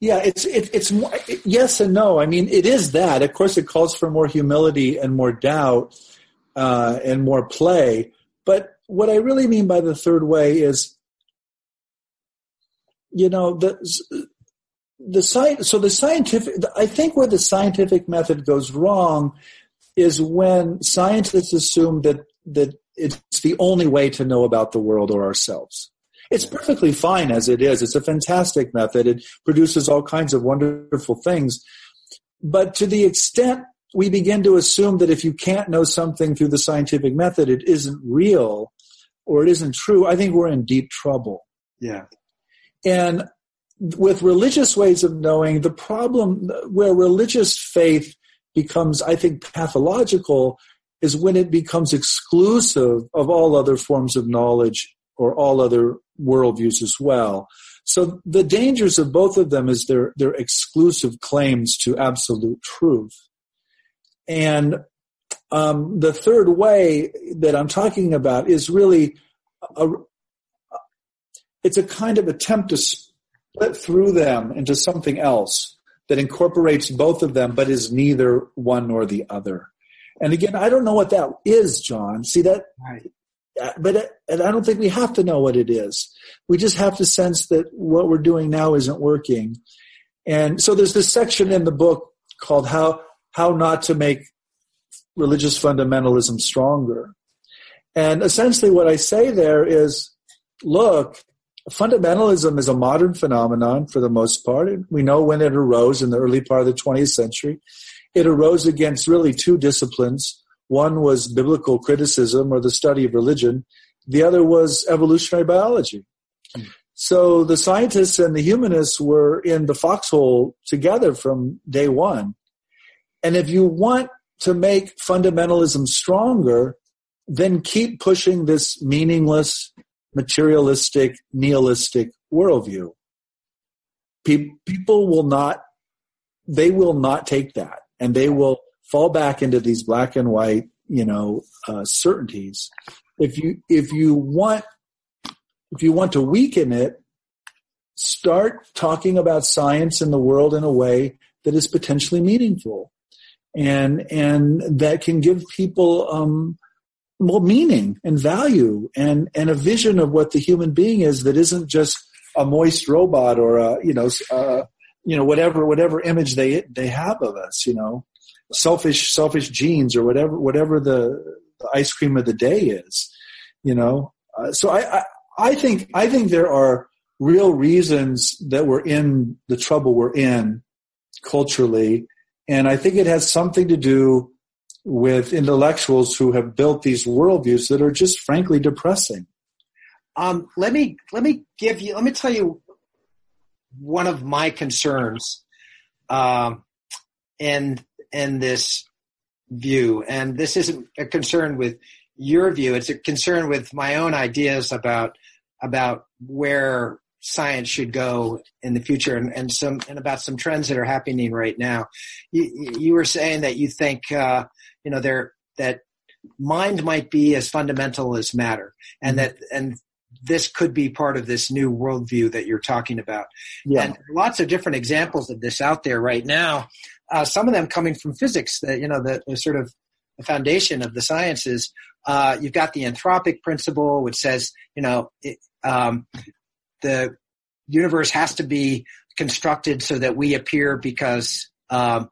yeah, it's it, it's more, yes and no. I mean, it is that. Of course, it calls for more humility and more doubt uh, and more play. But what I really mean by the third way is, you know, the the science. So the scientific, I think where the scientific method goes wrong is when scientists assume that that it's the only way to know about the world or ourselves. It's perfectly fine as it is. It's a fantastic method. It produces all kinds of wonderful things. But to the extent we begin to assume that if you can't know something through the scientific method, it isn't real, or it isn't true, I think we're in deep trouble. Yeah. And with religious ways of knowing, the problem where religious faith becomes, I think, pathological is when it becomes exclusive of all other forms of knowledge or all other worldviews as well. So the dangers of both of them is their, their exclusive claims to absolute truth. And um, the third way that I'm talking about is really a, it's a kind of attempt to split through them into something else that incorporates both of them, but is neither one nor the other. And again, I don't know what that is, John. See that? Right. But and I don't think we have to know what it is. We just have to sense that what we're doing now isn't working. And so there's this section in the book called "How How Not to Make religious fundamentalism stronger. And essentially, what I say there is look, fundamentalism is a modern phenomenon for the most part. We know when it arose in the early part of the 20th century. It arose against really two disciplines. One was biblical criticism or the study of religion. the other was evolutionary biology. So the scientists and the humanists were in the foxhole together from day one. And if you want to make fundamentalism stronger, then keep pushing this meaningless, materialistic, nihilistic worldview. People will not, they will not take that and they will fall back into these black and white, you know, uh, certainties. If you, if you want, if you want to weaken it, start talking about science and the world in a way that is potentially meaningful and and that can give people um, more meaning and value and and a vision of what the human being is that isn't just a moist robot or a you know uh, you know whatever whatever image they they have of us you know selfish selfish genes or whatever whatever the, the ice cream of the day is you know uh, so I, I I think I think there are real reasons that we're in the trouble we're in culturally and I think it has something to do with intellectuals who have built these worldviews that are just frankly depressing. Um, let me let me give you let me tell you one of my concerns um, in in this view, and this isn't a concern with your view; it's a concern with my own ideas about about where science should go in the future and, and some and about some trends that are happening right now. You, you were saying that you think uh, you know there that mind might be as fundamental as matter, and mm-hmm. that and this could be part of this new worldview that you're talking about. Yeah. And lots of different examples of this out there right now. Uh, some of them coming from physics, that you know the, the sort of the foundation of the sciences. Uh, you've got the anthropic principle, which says, you know, it, um, the universe has to be constructed so that we appear because um,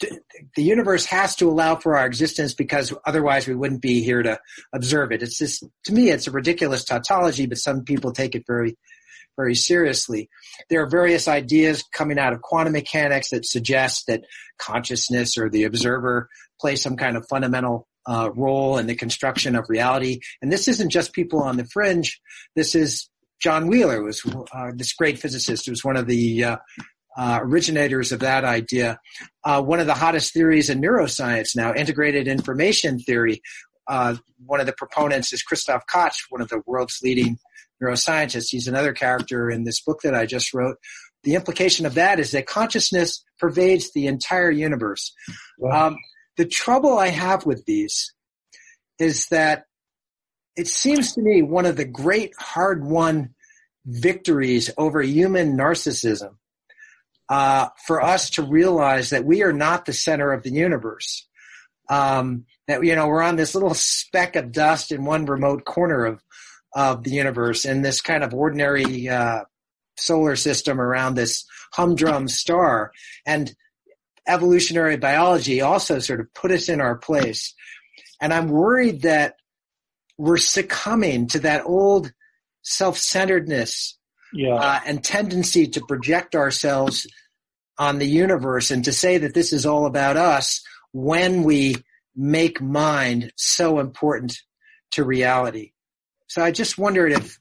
the universe has to allow for our existence because otherwise we wouldn't be here to observe it. It's just, to me, it's a ridiculous tautology, but some people take it very, very seriously. There are various ideas coming out of quantum mechanics that suggest that consciousness or the observer play some kind of fundamental uh, role in the construction of reality. And this isn't just people on the fringe. This is John Wheeler was uh, this great physicist who was one of the uh, uh, originators of that idea. Uh, one of the hottest theories in neuroscience now, integrated information theory. Uh, one of the proponents is Christoph Koch, one of the world's leading neuroscientists. He's another character in this book that I just wrote. The implication of that is that consciousness pervades the entire universe. Wow. Um, the trouble I have with these is that it seems to me one of the great hard won victories over human narcissism uh, for us to realize that we are not the center of the universe. Um, that you know we're on this little speck of dust in one remote corner of of the universe in this kind of ordinary uh, solar system around this humdrum star and evolutionary biology also sort of put us in our place and i'm worried that we're succumbing to that old self-centeredness yeah. uh, and tendency to project ourselves on the universe and to say that this is all about us when we make mind so important to reality. So I just wondered if,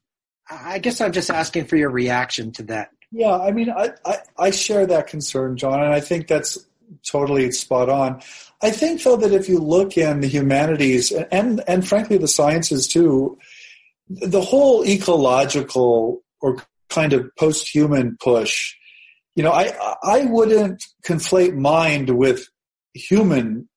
I guess I'm just asking for your reaction to that. Yeah, I mean, I, I, I share that concern, John, and I think that's totally spot on. I think, though, that if you look in the humanities and, and frankly the sciences too, the whole ecological or kind of post-human push, you know, I I wouldn't conflate mind with human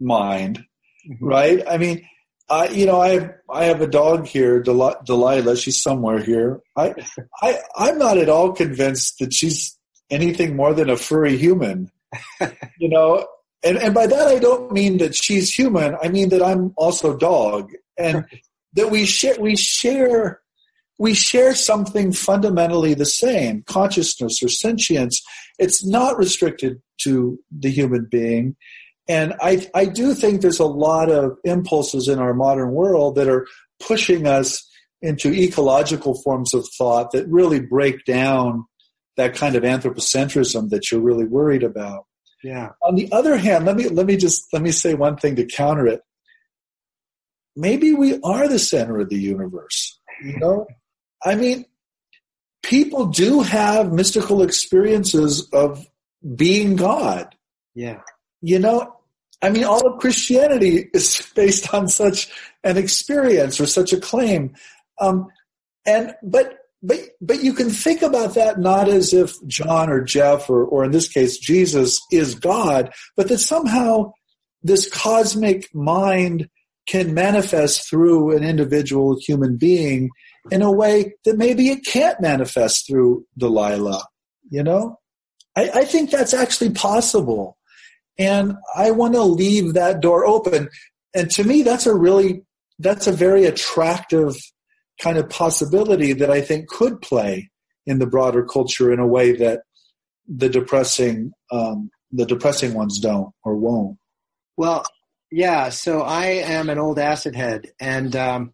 mind, mm-hmm. right? I mean, I you know I have I have a dog here, Del- Delilah. She's somewhere here. I I I'm not at all convinced that she's anything more than a furry human. you know, and and by that I don't mean that she's human. I mean that I'm also dog, and that we share we share we share something fundamentally the same consciousness or sentience. It's not restricted to the human being. And i i do think there's a lot of impulses in our modern world that are pushing us into ecological forms of thought that really break down that kind of anthropocentrism that you're really worried about. Yeah. On the other hand let me let me just let me say one thing to counter it. Maybe we are the center of the universe. You know, I mean, people do have mystical experiences of being God. Yeah. You know, I mean, all of Christianity is based on such an experience or such a claim. Um, and, but, but, but you can think about that not as if John or Jeff or, or in this case, Jesus is God, but that somehow this cosmic mind can manifest through an individual human being in a way that maybe it can't manifest through Delilah. You know, I, I think that's actually possible. And I want to leave that door open. And to me, that's a really, that's a very attractive kind of possibility that I think could play in the broader culture in a way that the depressing, um, the depressing ones don't or won't. Well, yeah. So I am an old acid head, and um,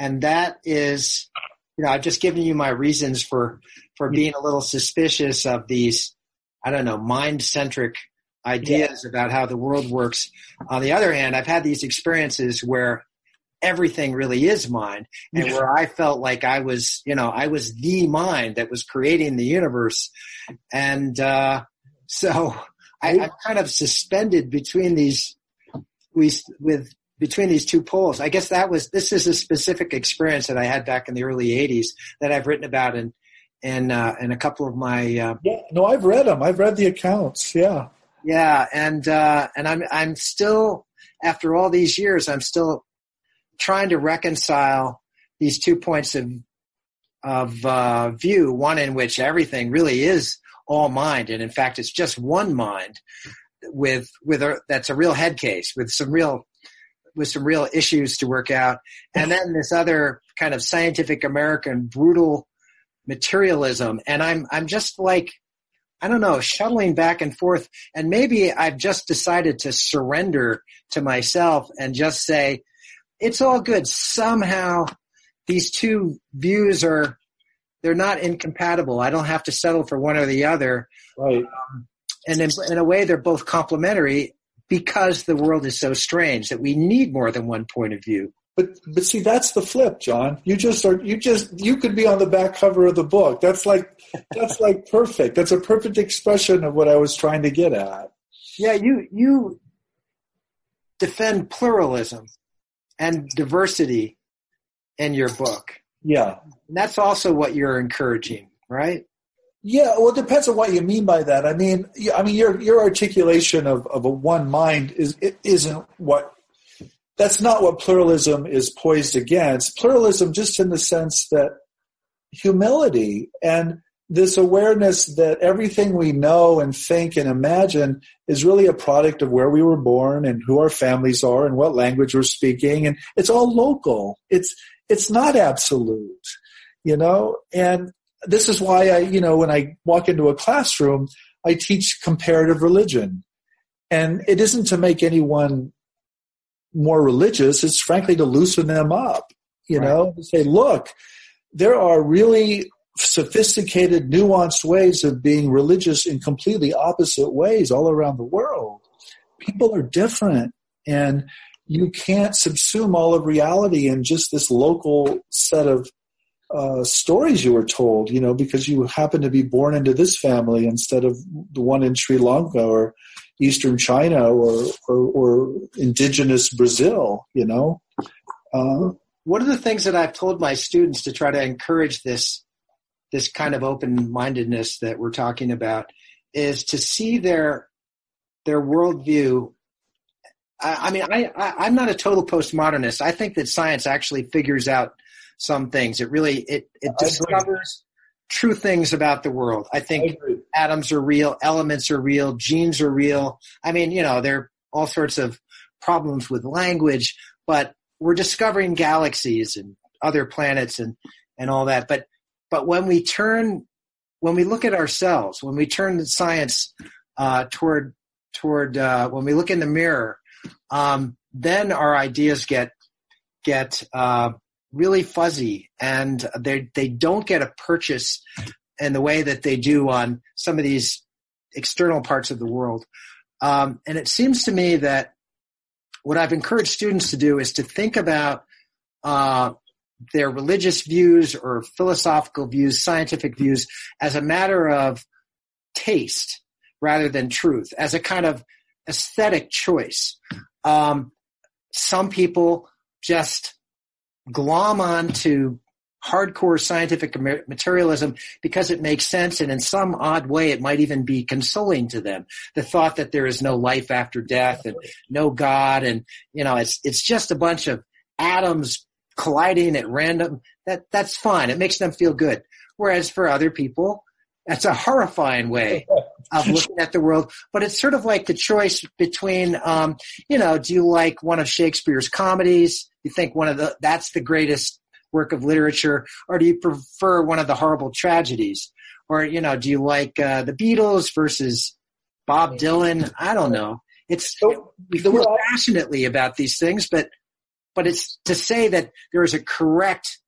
and that is, you know, I've just given you my reasons for for being a little suspicious of these, I don't know, mind centric ideas yeah. about how the world works. On the other hand, I've had these experiences where everything really is mind and yeah. where I felt like I was, you know, I was the mind that was creating the universe. And, uh, so I, I'm kind of suspended between these, we, with between these two poles. I guess that was this is a specific experience that I had back in the early '80s that I've written about in in uh, in a couple of my. Uh, yeah, no, I've read them. I've read the accounts. Yeah, yeah, and uh, and I'm I'm still after all these years, I'm still trying to reconcile these two points of of uh, view. One in which everything really is all mind, and in fact, it's just one mind with with a, that's a real head case with some real with some real issues to work out. And then this other kind of scientific American brutal materialism. And I'm, I'm just like, I don't know, shuttling back and forth. And maybe I've just decided to surrender to myself and just say, it's all good. Somehow these two views are, they're not incompatible. I don't have to settle for one or the other. Right. Um, and in, in a way, they're both complementary because the world is so strange that we need more than one point of view. But but see, that's the flip, John. You just are you just you could be on the back cover of the book. That's like that's like perfect. That's a perfect expression of what I was trying to get at. Yeah, you you defend pluralism and diversity in your book. Yeah. And that's also what you're encouraging, right? Yeah, well, it depends on what you mean by that. I mean, I mean, your your articulation of, of a one mind is it isn't what that's not what pluralism is poised against. Pluralism, just in the sense that humility and this awareness that everything we know and think and imagine is really a product of where we were born and who our families are and what language we're speaking, and it's all local. It's it's not absolute, you know, and this is why I, you know, when I walk into a classroom, I teach comparative religion. And it isn't to make anyone more religious, it's frankly to loosen them up, you right. know, to say, look, there are really sophisticated, nuanced ways of being religious in completely opposite ways all around the world. People are different and you can't subsume all of reality in just this local set of uh, stories you were told, you know, because you happen to be born into this family instead of the one in Sri Lanka or Eastern China or, or, or indigenous Brazil, you know. Uh, One of the things that I've told my students to try to encourage this this kind of open mindedness that we're talking about is to see their their worldview. I, I mean, I, I I'm not a total postmodernist. I think that science actually figures out some things. It really it it discovers true things about the world. I think I atoms are real, elements are real, genes are real. I mean, you know, there are all sorts of problems with language, but we're discovering galaxies and other planets and and all that. But but when we turn when we look at ourselves, when we turn the science uh, toward toward uh, when we look in the mirror, um, then our ideas get get uh, really fuzzy and they they don't get a purchase in the way that they do on some of these external parts of the world. Um, and it seems to me that what I've encouraged students to do is to think about uh, their religious views or philosophical views, scientific views, as a matter of taste rather than truth, as a kind of aesthetic choice. Um, some people just glom on to hardcore scientific materialism because it makes sense and in some odd way it might even be consoling to them. The thought that there is no life after death and no god and you know it's it's just a bunch of atoms colliding at random that that's fine. It makes them feel good. Whereas for other people that's a horrifying way of looking at the world but it's sort of like the choice between um, you know do you like one of shakespeare's comedies you think one of the that's the greatest work of literature, or do you prefer one of the horrible tragedies? Or you know, do you like uh, the Beatles versus Bob Dylan? I don't know. It's we feel passionately about these things, but but it's to say that there is a correct,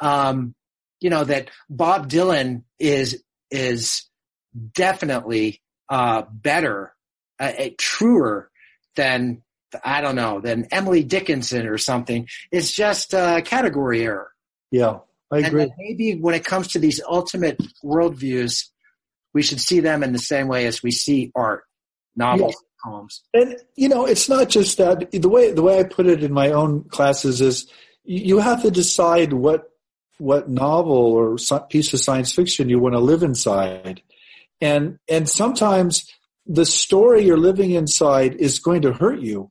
um, you know, that Bob Dylan is is definitely uh, better, uh, truer than I don't know, than Emily Dickinson or something. It's just a category error. Yeah, I agree. Maybe when it comes to these ultimate worldviews, we should see them in the same way as we see art, novels, poems. And you know, it's not just that. The way the way I put it in my own classes is, you have to decide what what novel or piece of science fiction you want to live inside, and and sometimes the story you're living inside is going to hurt you.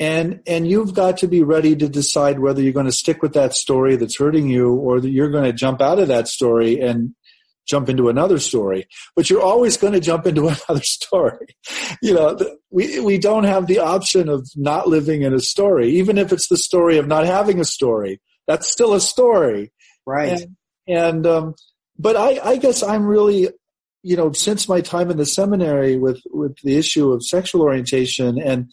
And and you've got to be ready to decide whether you're going to stick with that story that's hurting you or that you're going to jump out of that story and jump into another story. But you're always going to jump into another story. You know we we don't have the option of not living in a story. Even if it's the story of not having a story that's still a story. Right. And, and um but i i guess i'm really you know since my time in the seminary with with the issue of sexual orientation and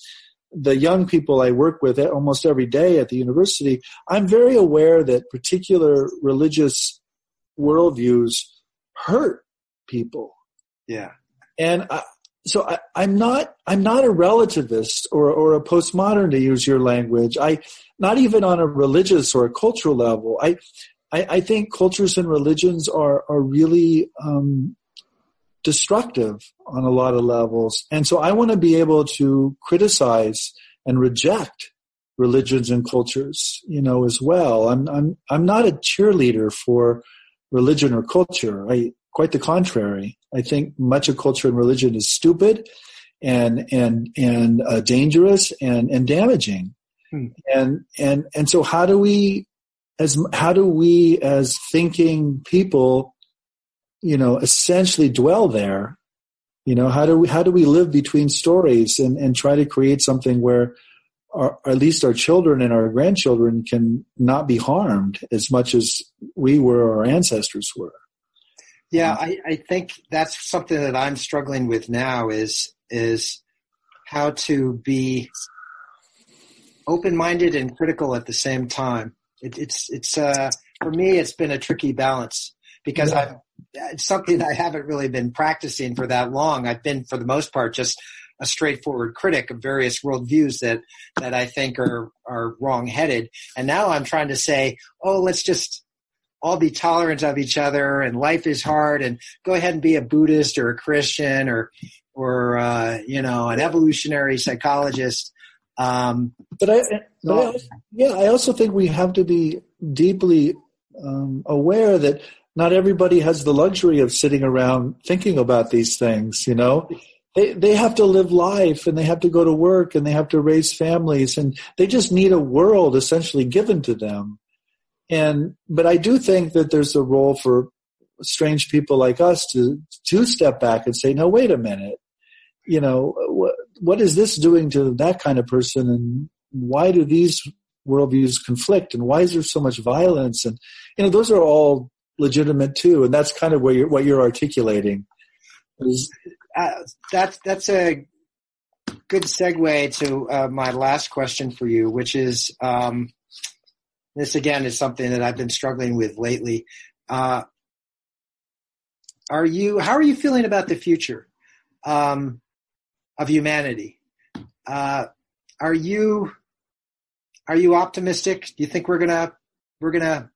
the young people I work with almost every day at the university, I'm very aware that particular religious worldviews hurt people. Yeah. And I, so I, am not I'm not a relativist or or a postmodern to use your language. I not even on a religious or a cultural level. I I, I think cultures and religions are are really um, destructive on a lot of levels. And so I want to be able to criticize and reject religions and cultures, you know, as well. I'm, I'm, I'm not a cheerleader for religion or culture. I, quite the contrary. I think much of culture and religion is stupid and, and, and uh, dangerous and, and damaging. Hmm. And, and, and so how do we, as, how do we as thinking people you know, essentially dwell there. You know, how do we how do we live between stories and, and try to create something where our, at least our children and our grandchildren can not be harmed as much as we were or our ancestors were. Yeah, I, I think that's something that I'm struggling with now is is how to be open minded and critical at the same time. It, it's it's uh, for me it's been a tricky balance because yeah. I've it's something I haven't really been practicing for that long. I've been, for the most part, just a straightforward critic of various worldviews that that I think are are wrong-headed. And now I'm trying to say, oh, let's just all be tolerant of each other, and life is hard, and go ahead and be a Buddhist or a Christian or or uh, you know an evolutionary psychologist. Um, but I, but I, yeah, I also think we have to be deeply um, aware that not everybody has the luxury of sitting around thinking about these things, you know. They they have to live life and they have to go to work and they have to raise families and they just need a world essentially given to them. And but I do think that there's a role for strange people like us to to step back and say, "No, wait a minute. You know, what what is this doing to that kind of person and why do these worldviews conflict and why is there so much violence and you know those are all legitimate too, and that's kind of what you're what you're articulating. Is, uh, that's that's a good segue to uh, my last question for you, which is um, this again is something that I've been struggling with lately. Uh, are you how are you feeling about the future um, of humanity? Uh, are you are you optimistic? Do you think we're gonna we're gonna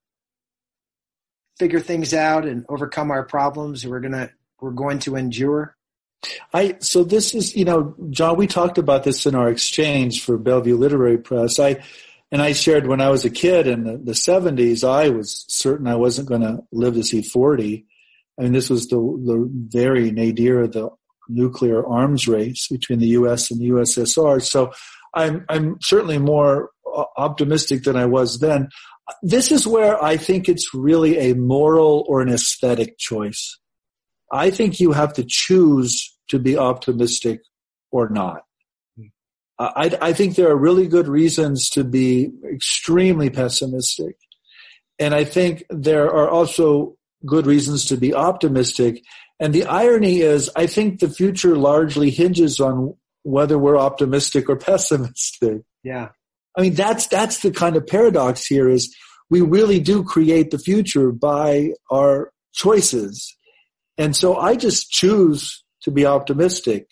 figure things out and overcome our problems? We're gonna we're going to endure. I so this is you know John. We talked about this in our exchange for Bellevue Literary Press. I and I shared when I was a kid in the, the 70s, I was certain I wasn't going to live to see 40. I mean, this was the, the very nadir of the nuclear arms race between the U.S. and the USSR. So I'm, I'm certainly more optimistic than I was then. This is where I think it's really a moral or an aesthetic choice. I think you have to choose to be optimistic or not. Hmm. I, I think there are really good reasons to be extremely pessimistic. And I think there are also good reasons to be optimistic. And the irony is, I think the future largely hinges on whether we're optimistic or pessimistic. Yeah. I mean, that's, that's the kind of paradox here is we really do create the future by our choices. And so I just choose to be optimistic,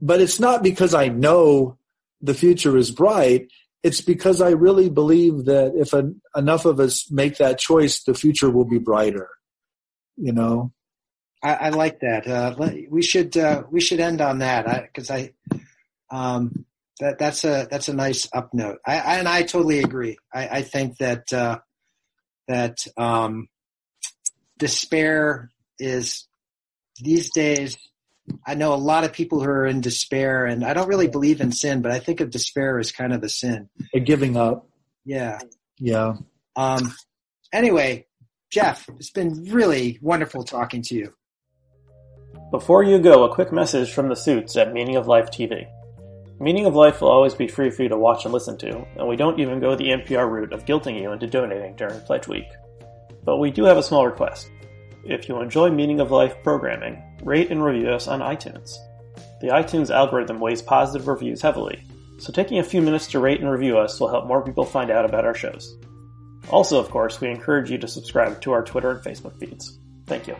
but it's not because I know the future is bright, it's because I really believe that if an, enough of us make that choice, the future will be brighter. You know, I, I like that. Uh, we should uh, we should end on that because I, I um, that that's a that's a nice up note. I, I and I totally agree. I, I think that uh, that um, despair is these days I know a lot of people who are in despair, and I don't really believe in sin, but I think of despair as kind of a sin. A giving up. Yeah. Yeah. Um, anyway, Jeff, it's been really wonderful talking to you. Before you go, a quick message from the suits at Meaning of Life TV. Meaning of Life will always be free for you to watch and listen to, and we don't even go the NPR route of guilting you into donating during Pledge Week. But we do have a small request. If you enjoy Meaning of Life programming, rate and review us on iTunes. The iTunes algorithm weighs positive reviews heavily, so taking a few minutes to rate and review us will help more people find out about our shows. Also, of course, we encourage you to subscribe to our Twitter and Facebook feeds. Thank you.